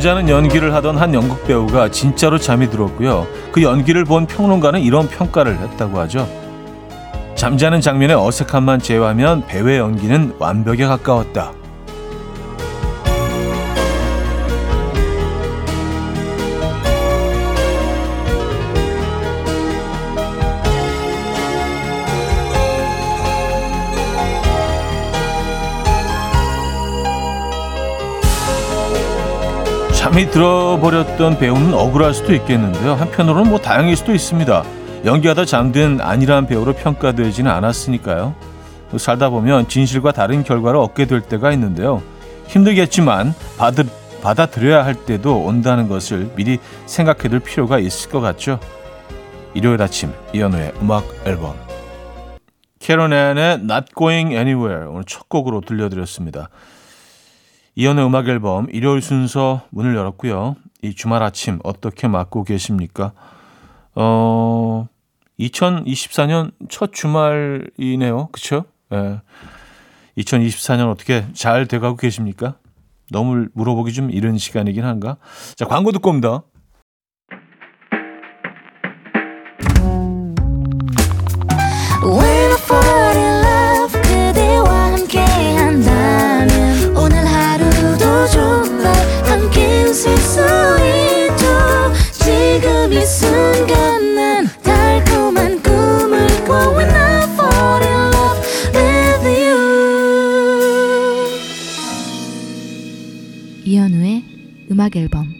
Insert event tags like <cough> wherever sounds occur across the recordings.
잠자는 연기를 하던 한 연극 배우가 진짜로 잠이 들었고요. 그 연기를 본 평론가는 이런 평가를 했다고 하죠. 잠자는 장면의 어색함만 제외하면 배우의 연기는 완벽에 가까웠다. 잠이 들어버렸던 배우는 억울할 수도 있겠는데요. 한편으로는 뭐 다행일 수도 있습니다. 연기하다 잠든 아니란 배우로 평가되지는 않았으니까요. 살다 보면 진실과 다른 결과를 얻게 될 때가 있는데요. 힘들겠지만 받을, 받아들여야 할 때도 온다는 것을 미리 생각해둘 필요가 있을 것 같죠. 일요일 아침 이현우의 음악 앨범 캐로넨의 Not Going Anywhere 오늘 첫 곡으로 들려드렸습니다. 이연의 음악 앨범 일요일 순서 문을 열었고요. 이 주말 아침 어떻게 맞고 계십니까? 어, 2024년 첫 주말이네요. 그쵸? 예. 2024년 어떻게 잘 돼가고 계십니까? 너무 물어보기 좀 이른 시간이긴 한가? 자, 광고 듣고 옵니다. 음악 앨범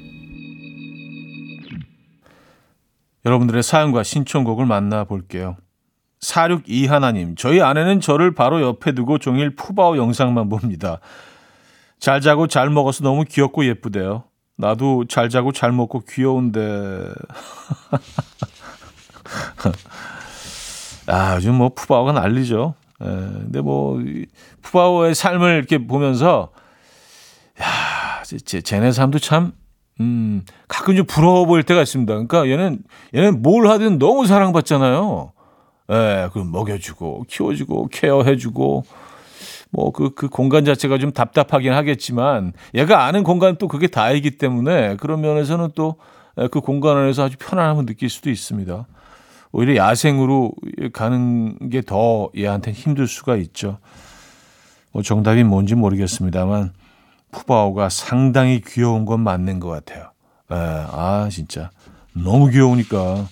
여러분들의 사연과 신청곡을 만나볼게요. 462 하나님, 저희 아내는 저를 바로 옆에 두고 종일 푸바오 영상만 봅니다. 잘 자고 잘 먹어서 너무 귀엽고 예쁘대요. 나도 잘 자고 잘 먹고 귀여운데. <laughs> 아, 요즘 뭐 푸바오가 난리죠. 에, 예, 근데 뭐 푸바오의 삶을 이렇게 보면서 야, 제, 쟤네 삶도 참, 음, 가끔 좀 부러워 보일 때가 있습니다. 그러니까 얘는, 얘는 뭘 하든 너무 사랑받잖아요. 예, 그 먹여주고, 키워주고, 케어해주고, 뭐, 그, 그 공간 자체가 좀 답답하긴 하겠지만, 얘가 아는 공간 또 그게 다이기 때문에, 그런 면에서는 또 그 공간 안에서 아주 편안함을 느낄 수도 있습니다. 오히려 야생으로 가는 게 더 얘한테 힘들 수가 있죠. 뭐 정답이 뭔지 모르겠습니다만, 푸바오가 상당히 귀여운 건 맞는 것 같아요. 에, 예, 아, 진짜. 너무 귀여우니까.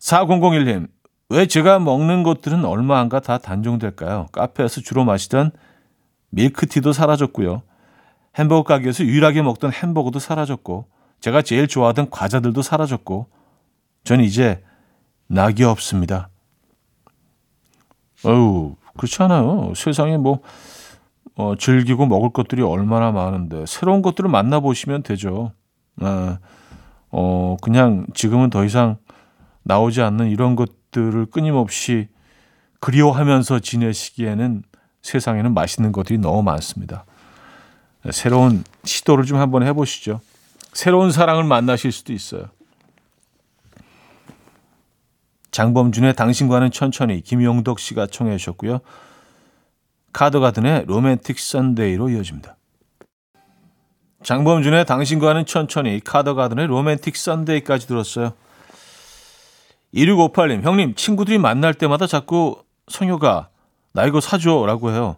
4001님, 왜 제가 먹는 것들은 얼마 안가 다 단종될까요? 카페에서 주로 마시던 밀크티도 사라졌고요. 햄버거 가게에서 유일하게 먹던 햄버거도 사라졌고, 제가 제일 좋아하던 과자들도 사라졌고, 전 이제 낙이 없습니다. 어우, 그렇지 않아요. 세상에 뭐, 어, 즐기고 먹을 것들이 얼마나 많은데 새로운 것들을 만나보시면 되죠. 아, 어, 그냥 지금은 더 이상 나오지 않는 이런 것들을 끊임없이 그리워하면서 지내시기에는 세상에는 맛있는 것들이 너무 많습니다. 새로운 시도를 좀 한번 해보시죠. 새로운 사랑을 만나실 수도 있어요. 장범준의 당신과는 천천히 김용덕 씨가 청해 주셨고요. 카드가든의 로맨틱 선데이로 이어집니다. 장범준의 당신과는 천천히 카더가든의 로맨틱 선데이까지 들었어요. 2658님, 형님, 친구들이 만날 때마다 자꾸 성효가 나 이거 사줘 라고 해요.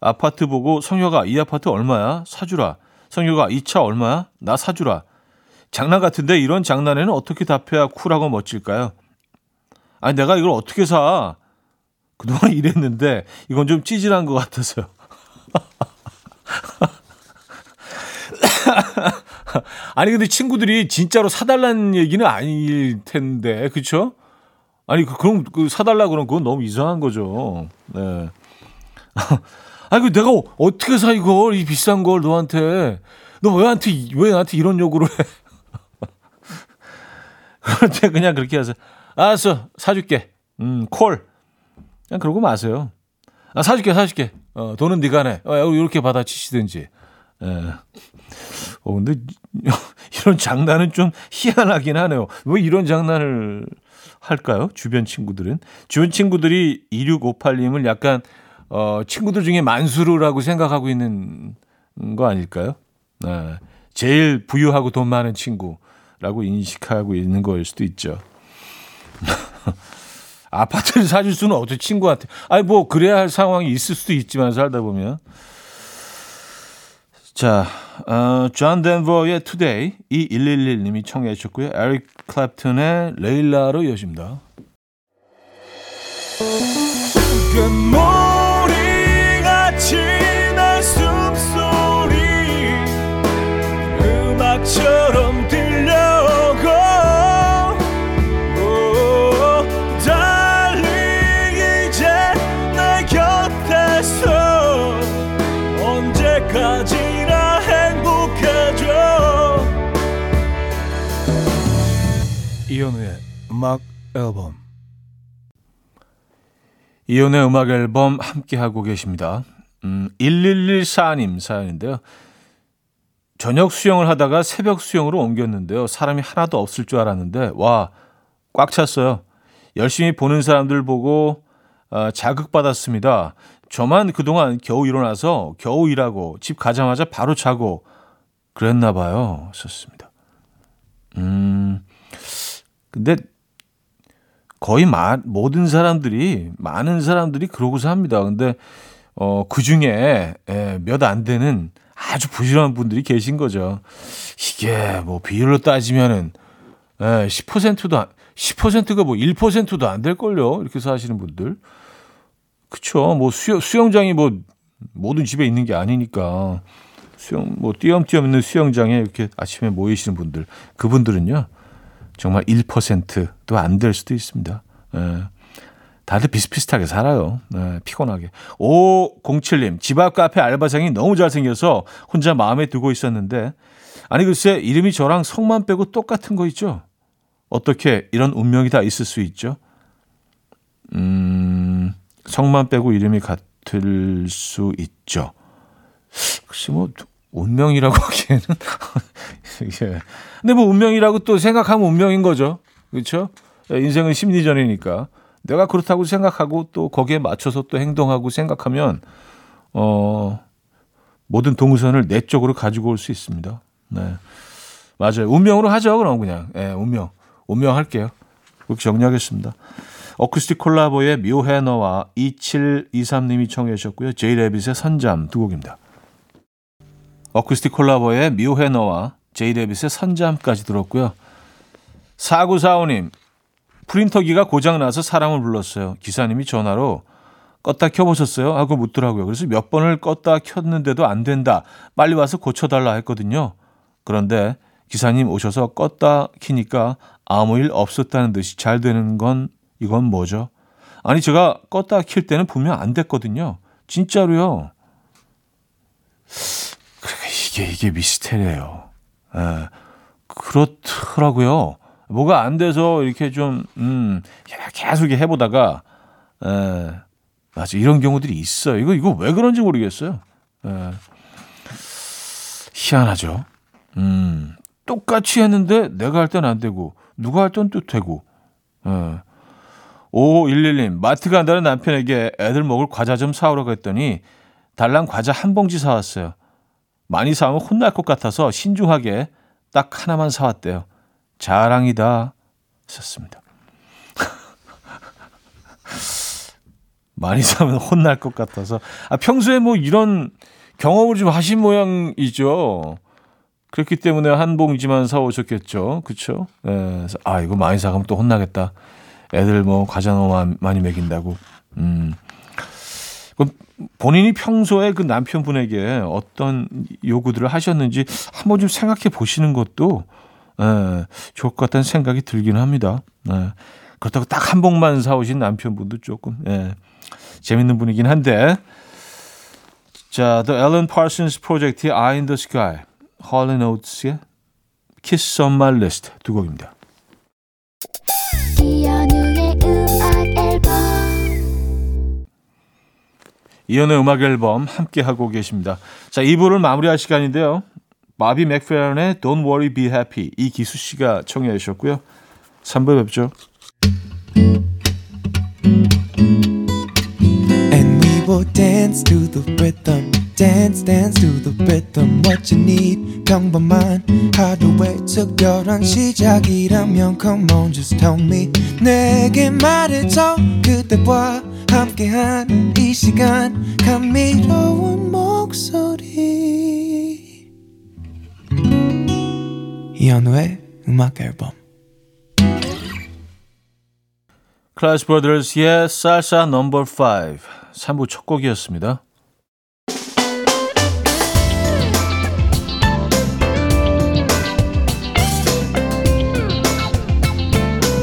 아파트 보고 성효가 이 아파트 얼마야? 사주라. 성효가 이 차 얼마야? 나 사주라. 장난 같은데 이런 장난에는 어떻게 답해야 쿨하고 멋질까요? 아니 내가 이걸 어떻게 사? 그동안 <laughs> 일했는데 이건 좀 찌질한 것 같아서요. <laughs> 아니 근데 친구들이 진짜로 사달라는 얘기는 아닐 텐데 그쵸? 아니 그 그럼 그 사달라 그러면 그건 너무 이상한 거죠. 네. <laughs> 아니 그 내가 어떻게 사 이걸 이 비싼 걸 너한테 너 왜 나한테 왜 나한테 이런 요구를 해? 때 그냥 그렇게 하세요. 알았어 사줄게. 음 콜. 그냥 그러고 마세요. 아, 사줄게, 사줄게. 어, 돈은 네가 내. 어, 이렇게 받아치시든지. 에. 예. 어, 근데 <laughs> 이런 장난은 좀 희한하긴 하네요. 왜 이런 장난을 할까요? 주변 친구들은. 주변 친구들이 2658님을 약간, 어, 친구들 중에 만수르라고 생각하고 있는 거 아닐까요? 네. 제일 부유하고 돈 많은 친구라고 인식하고 있는 거일 수도 있죠. <laughs> 아파트를 사줄 수는 없죠, 친구한테. 아니, 뭐, 그래야 할 상황이 있을 수도 있지만, 살다 보면. 자, 어, 존 덴버의 Today, 2111님이 청해 주셨고요. 에릭 클랩튼의 Layla로 이어집니다. 이현우의 음악 앨범 이혼의 음악 앨범 함께 하고 계십니다. 음, 1114님 사연인데요. 저녁 수영을 하다가 새벽 수영으로 옮겼는데요. 사람이 하나도 없을 줄 알았는데 와, 꽉 찼어요. 열심히 보는 사람들 보고 어, 자극받았습니다. 저만 그동안 겨우 일어나서 겨우 일하고 집 가자마자 바로 자고 그랬나 봐요. 썼습니다. 음. 근데 거의 마, 모든 사람들이 많은 사람들이 그러고서 합니다. 근데 어, 그 중에 예, 몇안 되는 아주 부실한 분들이 계신 거죠. 이게 뭐 비율로 따지면은 예, 10%도 안, 10%가 뭐 1%도 안 될 걸요. 이렇게 사시는 분들. 그쵸. 뭐 수영, 수영장이 뭐 모든 집에 있는 게 아니니까 수영 뭐 띄엄띄엄 있는 수영장에 이렇게 아침에 모이시는 분들 그분들은요. 정말 1%도 안 될 수도 있습니다. 예. 다들 비슷비슷하게 살아요. 예, 피곤하게. 507님, 집 앞 카페 알바생이 너무 잘생겨서 혼자 마음에 두고 있었는데, 아니, 글쎄, 이름이 저랑 성만 빼고 똑같은 거 있죠? 어떻게 이런 운명이 다 있을 수 있죠? 음, 성만 빼고 이름이 같을 수 있죠. 혹시 뭐, 운명이라고 <laughs> 하기에는. <laughs> 예. 근데 뭐 운명이라고 또 생각하면 운명인 거죠. 그렇죠? 인생은 심리전이니까. 내가 그렇다고 생각하고 또 거기에 맞춰서 또 행동하고 생각하면 어 모든 동선을 내 쪽으로 가지고 올 수 있습니다. 네. 맞아요. 운명으로 하죠. 그럼 그냥. 예, 네, 운명. 운명 할게요. 그렇게 정리하겠습니다. 어쿠스틱 콜라보의 묘해 너와 2723님이 청해 주셨고요. 제이 레빗의 선잠 두 곡입니다. 어쿠스틱 콜라보의 묘해 너와 제이 레빗의 선잠까지 들었고요. 4945님, 프린터기가 고장나서 사람을 불렀어요. 기사님이 전화로 껐다 켜보셨어요? 하고 묻더라고요. 그래서 몇 번을 껐다 켰는데도 안 된다. 빨리 와서 고쳐달라 했거든요. 그런데 기사님 오셔서 껐다 키니까 아무 일 없었다는 듯이 잘 되는 건 이건 뭐죠? 아니 제가 껐다 킬 때는 분명 안 됐거든요. 진짜로요. 이게 이게 미스테리예요. 예, 그렇더라고요. 뭐가 안 돼서 이렇게 좀, 음, 계속 해보다가, 에, 예, 맞아. 이런 경우들이 있어요. 이거, 이거 왜 그런지 모르겠어요. 에, 예. 희한하죠. 음, 똑같이 했는데 내가 할 땐 안 되고, 누가 할 땐 또 되고, 에. 예. 5511님, 마트 간다는 남편에게 애들 먹을 과자 좀 사오라고 했더니, 달랑 과자 한 봉지 사왔어요. 많이 사오면 혼날 것 같아서 신중하게 딱 하나만 사왔대요. 자랑이다. 썼습니다. <laughs> 많이 사면 혼날 것 같아서. 아, 평소에 뭐 이런 경험을 좀 하신 모양이죠. 그렇기 때문에 한 봉지만 사오셨겠죠. 그쵸? 예, 아, 이거 많이 사가면 또 혼나겠다. 애들 뭐 과자 너무 많이 먹인다고. 음. 그럼 본인이 평소에 그 남편분에게 어떤 요구들을 하셨는지 한번 좀 생각해 보시는 것도 에, 좋을 것 같다는 생각이 들긴 합니다. 에, 그렇다고 딱한 봉만 사오신 남편분도 조금 에, 재밌는 분이긴 한데 자, The Alan Parsons Project의 Eye in the Sky, Hall Oates의 Kiss on My List 두 곡입니다. 이연의 음악 앨범 함께 하고 계십니다. 자, 2부를 마무리할 시간인데요. 마비 맥페런의 Don't Worry Be Happy 이 기수 씨가 청해 주셨고요. 3부 뵙죠. And we will dance to the rhythm dance dance to the rhythm what you need. 평범한 하루의 특별한 시작이라면 come on just tell me. 내게 말해줘 그대와 함께한 이 시간. 감미로운 목소리. 이현우의 음악 앨범. 클래스 브라더스의 Salsa Number 5 3부 첫 곡이었습니다.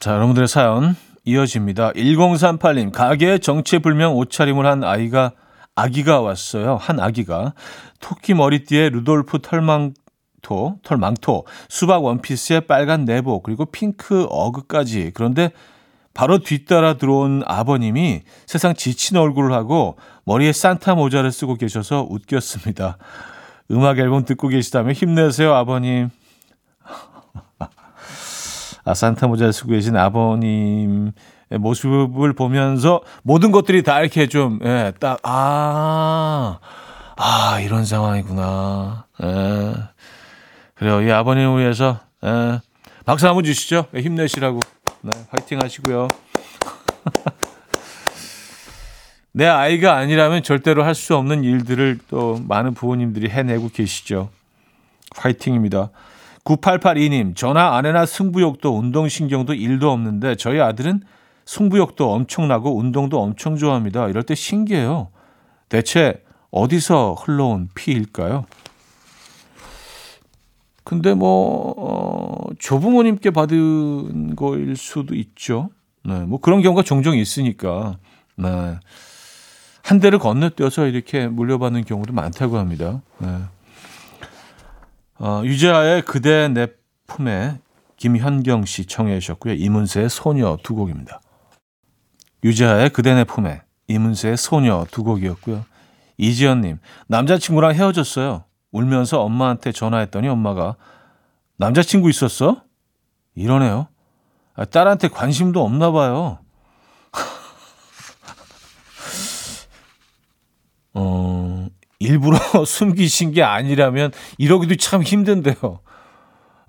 자, 여러분들의 사연 이어집니다. 1038님, 가게에 정체불명 옷차림을 한 아이가, 아기가 왔어요. 한 아기가. 토끼 머리띠에 루돌프 털망토, 털망토, 수박 원피스에 빨간 내복, 그리고 핑크 어그까지. 그런데 바로 뒤따라 들어온 아버님이 세상 지친 얼굴을 하고 머리에 산타 모자를 쓰고 계셔서 웃겼습니다. 음악 앨범 듣고 계시다면 힘내세요, 아버님. <laughs> 아, 산타 모자를 쓰고 계신 아버님의 모습을 보면서 모든 것들이 다 이렇게 좀, 예, 딱, 아, 아, 이런 상황이구나. 예. 그래요. 이 아버님을 위해서, 예, 박수 한번 주시죠. 예, 힘내시라고. 네, 화이팅 하시고요. <laughs> 내 아이가 아니라면 절대로 할 수 없는 일들을 또 많은 부모님들이 해내고 계시죠. 화이팅입니다. 9882님, 전화 안 해나 승부욕도 운동신경도 일도 없는데 저희 아들은 승부욕도 엄청나고 운동도 엄청 좋아합니다. 이럴 때 신기해요. 대체 어디서 흘러온 피일까요? 근데 뭐, 어, 조부모님께 받은 거일 수도 있죠. 네, 뭐 그런 경우가 종종 있으니까. 네. 한 대를 건너뛰어서 이렇게 물려받는 경우도 많다고 합니다. 네. 어, 유재하의 그대 내 품에 김현경 씨 청해 주셨고요. 이문세의 소녀 두 곡입니다. 유재하의 그대 내 품에 이문세의 소녀 두 곡이었고요. 이지연님 남자친구랑 헤어졌어요. 울면서 엄마한테 전화했더니 엄마가 남자친구 있었어? 이러네요. 아, 딸한테 관심도 없나 봐요. <laughs> 어, 일부러 <laughs> 숨기신 게 아니라면 이러기도 참 힘든데요.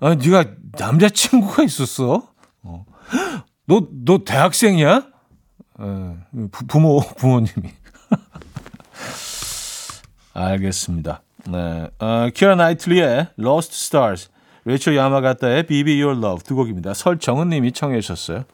아, 네가 남자친구가 있었어? 어. <gasps> 너, 너 대학생이야? 에, 부, 부모, 부모님이. <laughs> 알겠습니다. 네. 어, 키라 나이틀리의 Lost Stars, 레이첼 야마가타의 Baby Your Love 두 곡입니다. 설정은 님이 청해 주셨어요.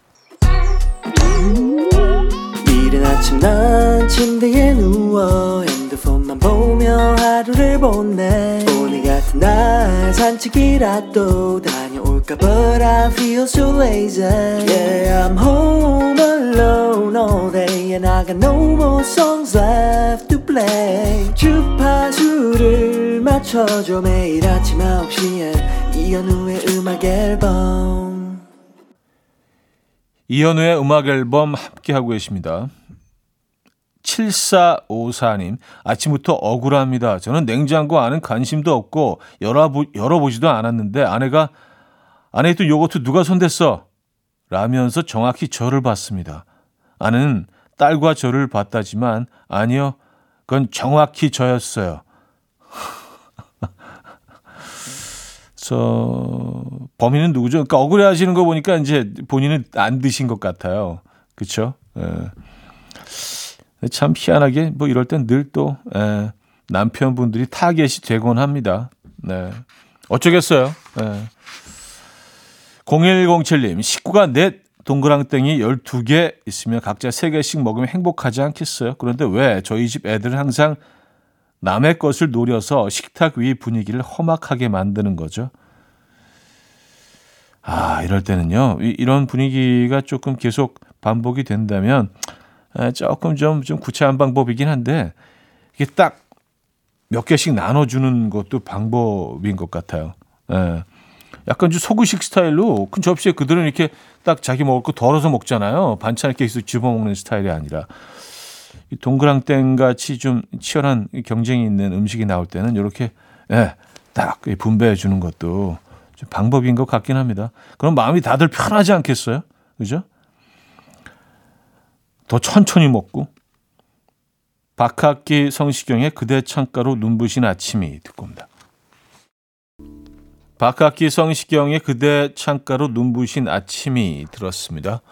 이른 아침 난 침대에 누워 핸드폰만 보며 하루를 보내 오늘 같은 날 산책이라도 다녀올까 But I feel so lazy Yeah I'm home alone all day And I got no more songs left to play 주파수를 맞춰줘 매일 아침 9시에 이현우의 음악 앨범 이현우의 음악 앨범 함께 하고 계십니다. 7454님, 아침부터 억울합니다. 저는 냉장고 안은 관심도 없고 열어보, 열어보지도 않았는데 아내가 안에 있던 요거트 누가 손댔어? 라면서 정확히 저를 봤습니다. 아내는 딸과 저를 봤다지만 아니요, 그건 정확히 저였어요. <laughs> 저 범인은 누구죠? 그러니까 억울해 하시는 거 보니까 이제 본인은 안 드신 것 같아요. 그렇죠? 참 희한하게 뭐 이럴 땐 늘또 남편분들이 타겟이 되곤 합니다. 네. 어쩌겠어요. 예. 0107님, 식구가 넷 동그랑땡이 12개 있으면 각자 3개씩 먹으면 행복하지 않겠어요? 그런데 왜 저희 집 애들은 항상 남의 것을 노려서 식탁 위 분위기를 험악하게 만드는 거죠? 아, 이럴 때는요, 이, 런 분위기가 조금 계속 반복이 된다면, 에, 조금 좀, 좀 구체한 방법이긴 한데, 이게 딱 몇 개씩 나눠주는 것도 방법인 것 같아요. 예. 약간 좀 소구식 스타일로 큰 접시에 그들은 이렇게 딱 자기 먹을 거 덜어서 먹잖아요. 반찬 이렇게 계속 집어먹는 스타일이 아니라. 이 동그랑땡 같이 좀 치열한 경쟁이 있는 음식이 나올 때는 이렇게 예, 딱 분배해 주는 것도 좀 방법인 것 같긴 합니다. 그럼 마음이 다들 편하지 않겠어요? 그죠? 더 천천히 먹고 박학기 성시경의 그대 창가로 눈부신 아침이 듣고 옵니다. 박학기 성시경의 그대 창가로 눈부신 아침이 들었습니다.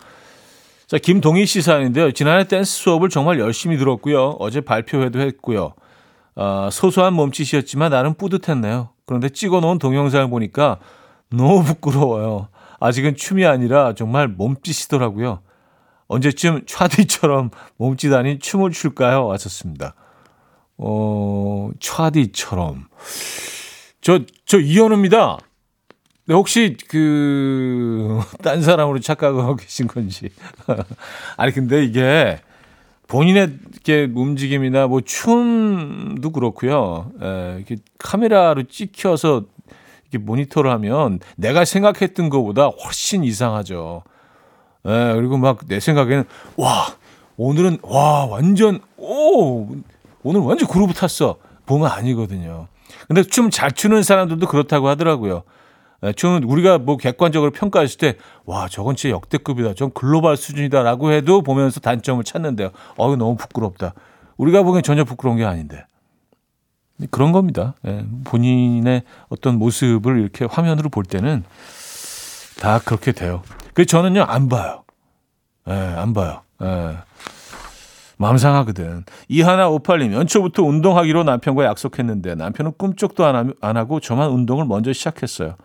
자, 김동희 씨 사연인데요. 지난해 댄스 수업을 정말 열심히 들었고요. 어제 발표회도 했고요. 어, 소소한 몸짓이었지만 나름 뿌듯했네요. 그런데 찍어놓은 동영상을 보니까 너무 부끄러워요. 아직은 춤이 아니라 정말 몸짓이더라고요. 언제쯤 차디처럼 몸짓 아닌 춤을 출까요? 왔었습니다. 어, 차디처럼. 저, 저 이현우입니다. 네, 혹시 그, 딴 사람으로 착각하고 계신 건지. <laughs> 아니, 근데 이게 본인의 이렇게 움직임이나 뭐 춤도 그렇고요. 에, 이렇게 카메라로 찍혀서 이렇게 모니터를 하면 내가 생각했던 것보다 훨씬 이상하죠. 예, 그리고 막 내 생각에는 와 오늘은 와 완전 오 오늘 완전 그루브 탔어 보면 아니거든요. 근데 춤 잘 추는 사람들도 그렇다고 하더라고요. 예, 춤은 우리가 뭐 객관적으로 평가했을 때 와 저건 진짜 역대급이다, 좀 글로벌 수준이다라고 해도 보면서 단점을 찾는데요. 어우 너무 부끄럽다. 우리가 보기엔 전혀 부끄러운 게 아닌데 그런 겁니다. 예, 본인의 어떤 모습을 이렇게 화면으로 볼 때는 다 그렇게 돼요. 그 저는요 안 봐요. 예, 안 봐요. 예. 마음 상하거든. 이하나 오팔님 연초부터 운동하기로 남편과 약속했는데 남편은 꿈쩍도 안, 하고 저만 운동을 먼저 시작했어요.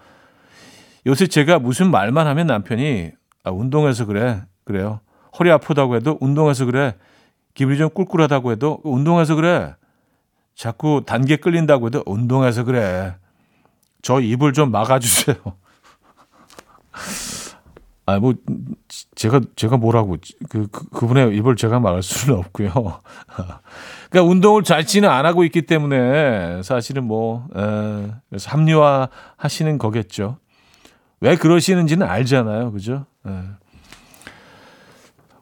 요새 제가 무슨 말만 하면 남편이 아, 운동해서 그래 그래요. 허리 아프다고 해도 운동해서 그래. 기분이 좀 꿀꿀하다고 해도 운동해서 그래. 자꾸 단계 끌린다고 해도 운동해서 그래. 저 입을 좀 막아주세요. 아, 뭐, 제가, 제가 뭐라고, 그, 그, 그분의 입을 제가 막을 수는 없고요. <laughs> 그러니까 운동을 잘지는 안 하고 있기 때문에 사실은 뭐, 에, 그래서 합리화 하시는 거겠죠. 왜 그러시는지는 알잖아요. 그죠? 에.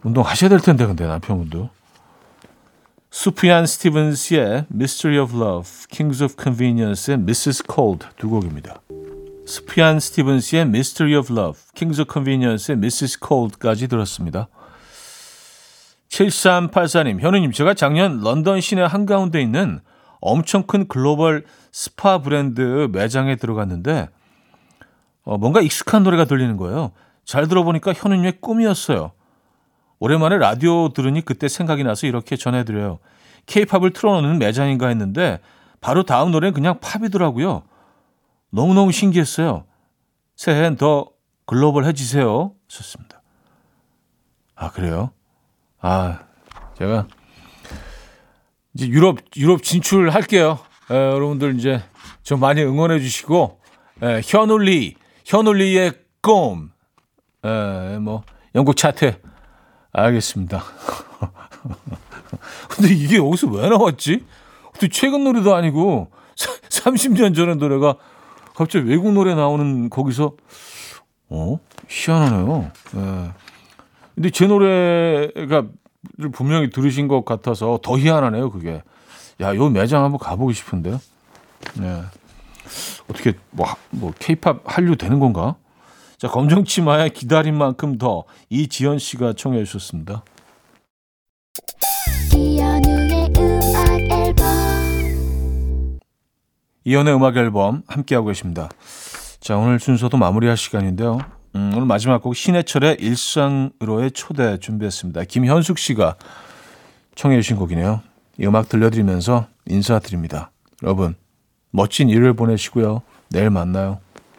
운동 하셔야 될 텐데, 근데 남편분도. 수피안 스티븐스의 Mystery of Love, Kings of Convenience의 Mrs. Cold 두 곡입니다. 수프얀 스티븐스의 Mystery of Love, of Convenience의 Mrs. Cold까지 들었습니다. 7384님, 현우님, 제가 작년 런던 시내 한가운데 있는 엄청 큰 글로벌 스파 브랜드 매장에 들어갔는데, 어, 뭔가 익숙한 노래가 들리는 거예요. 잘 들어보니까 현우님의 꿈이었어요. 오랜만에 라디오 들으니 그때 생각이 나서 이렇게 전해드려요. 케이팝을 틀어놓는 매장인가 했는데, 바로 다음 노래는 그냥 팝이더라고요. 너무너무 신기했어요. 새해엔 더 글로벌해지세요. 좋습니다. 아, 그래요? 아, 제가 이제 유럽, 유럽 진출할게요. 에, 여러분들 이제 좀 많이 응원해 주시고, 에, 현울리, 현울리의 꼼. 에, 뭐 영국 차트. 알겠습니다. <laughs> 근데 이게 여기서 왜 나왔지? 어떻게 최근 노래도 아니고 30년 전의 노래가 갑자기 외국 노래 나오는 거기서 어 희한하네요. 예. 근데 제 노래가 분명히 들으신 것 같아서 더 희한하네요. 그게 야, 요 매장 한번 가보고 싶은데요. 네. 어떻게 뭐 뭐 케이팝 한류 되는 건가? 자, 검정치마의 기다린 만큼 더 이지연 씨가 청해 주셨습니다. 이연의 음악 앨범 함께하고 계십니다. 자, 오늘 순서도 마무리할 시간인데요. 음, 오늘 마지막 곡 신해철의 일상으로의 초대 준비했습니다. 김현숙 씨가 청해 주신 곡이네요. 이 음악 들려드리면서 인사드립니다. 여러분, 멋진 일요일 보내시고요. 내일 만나요.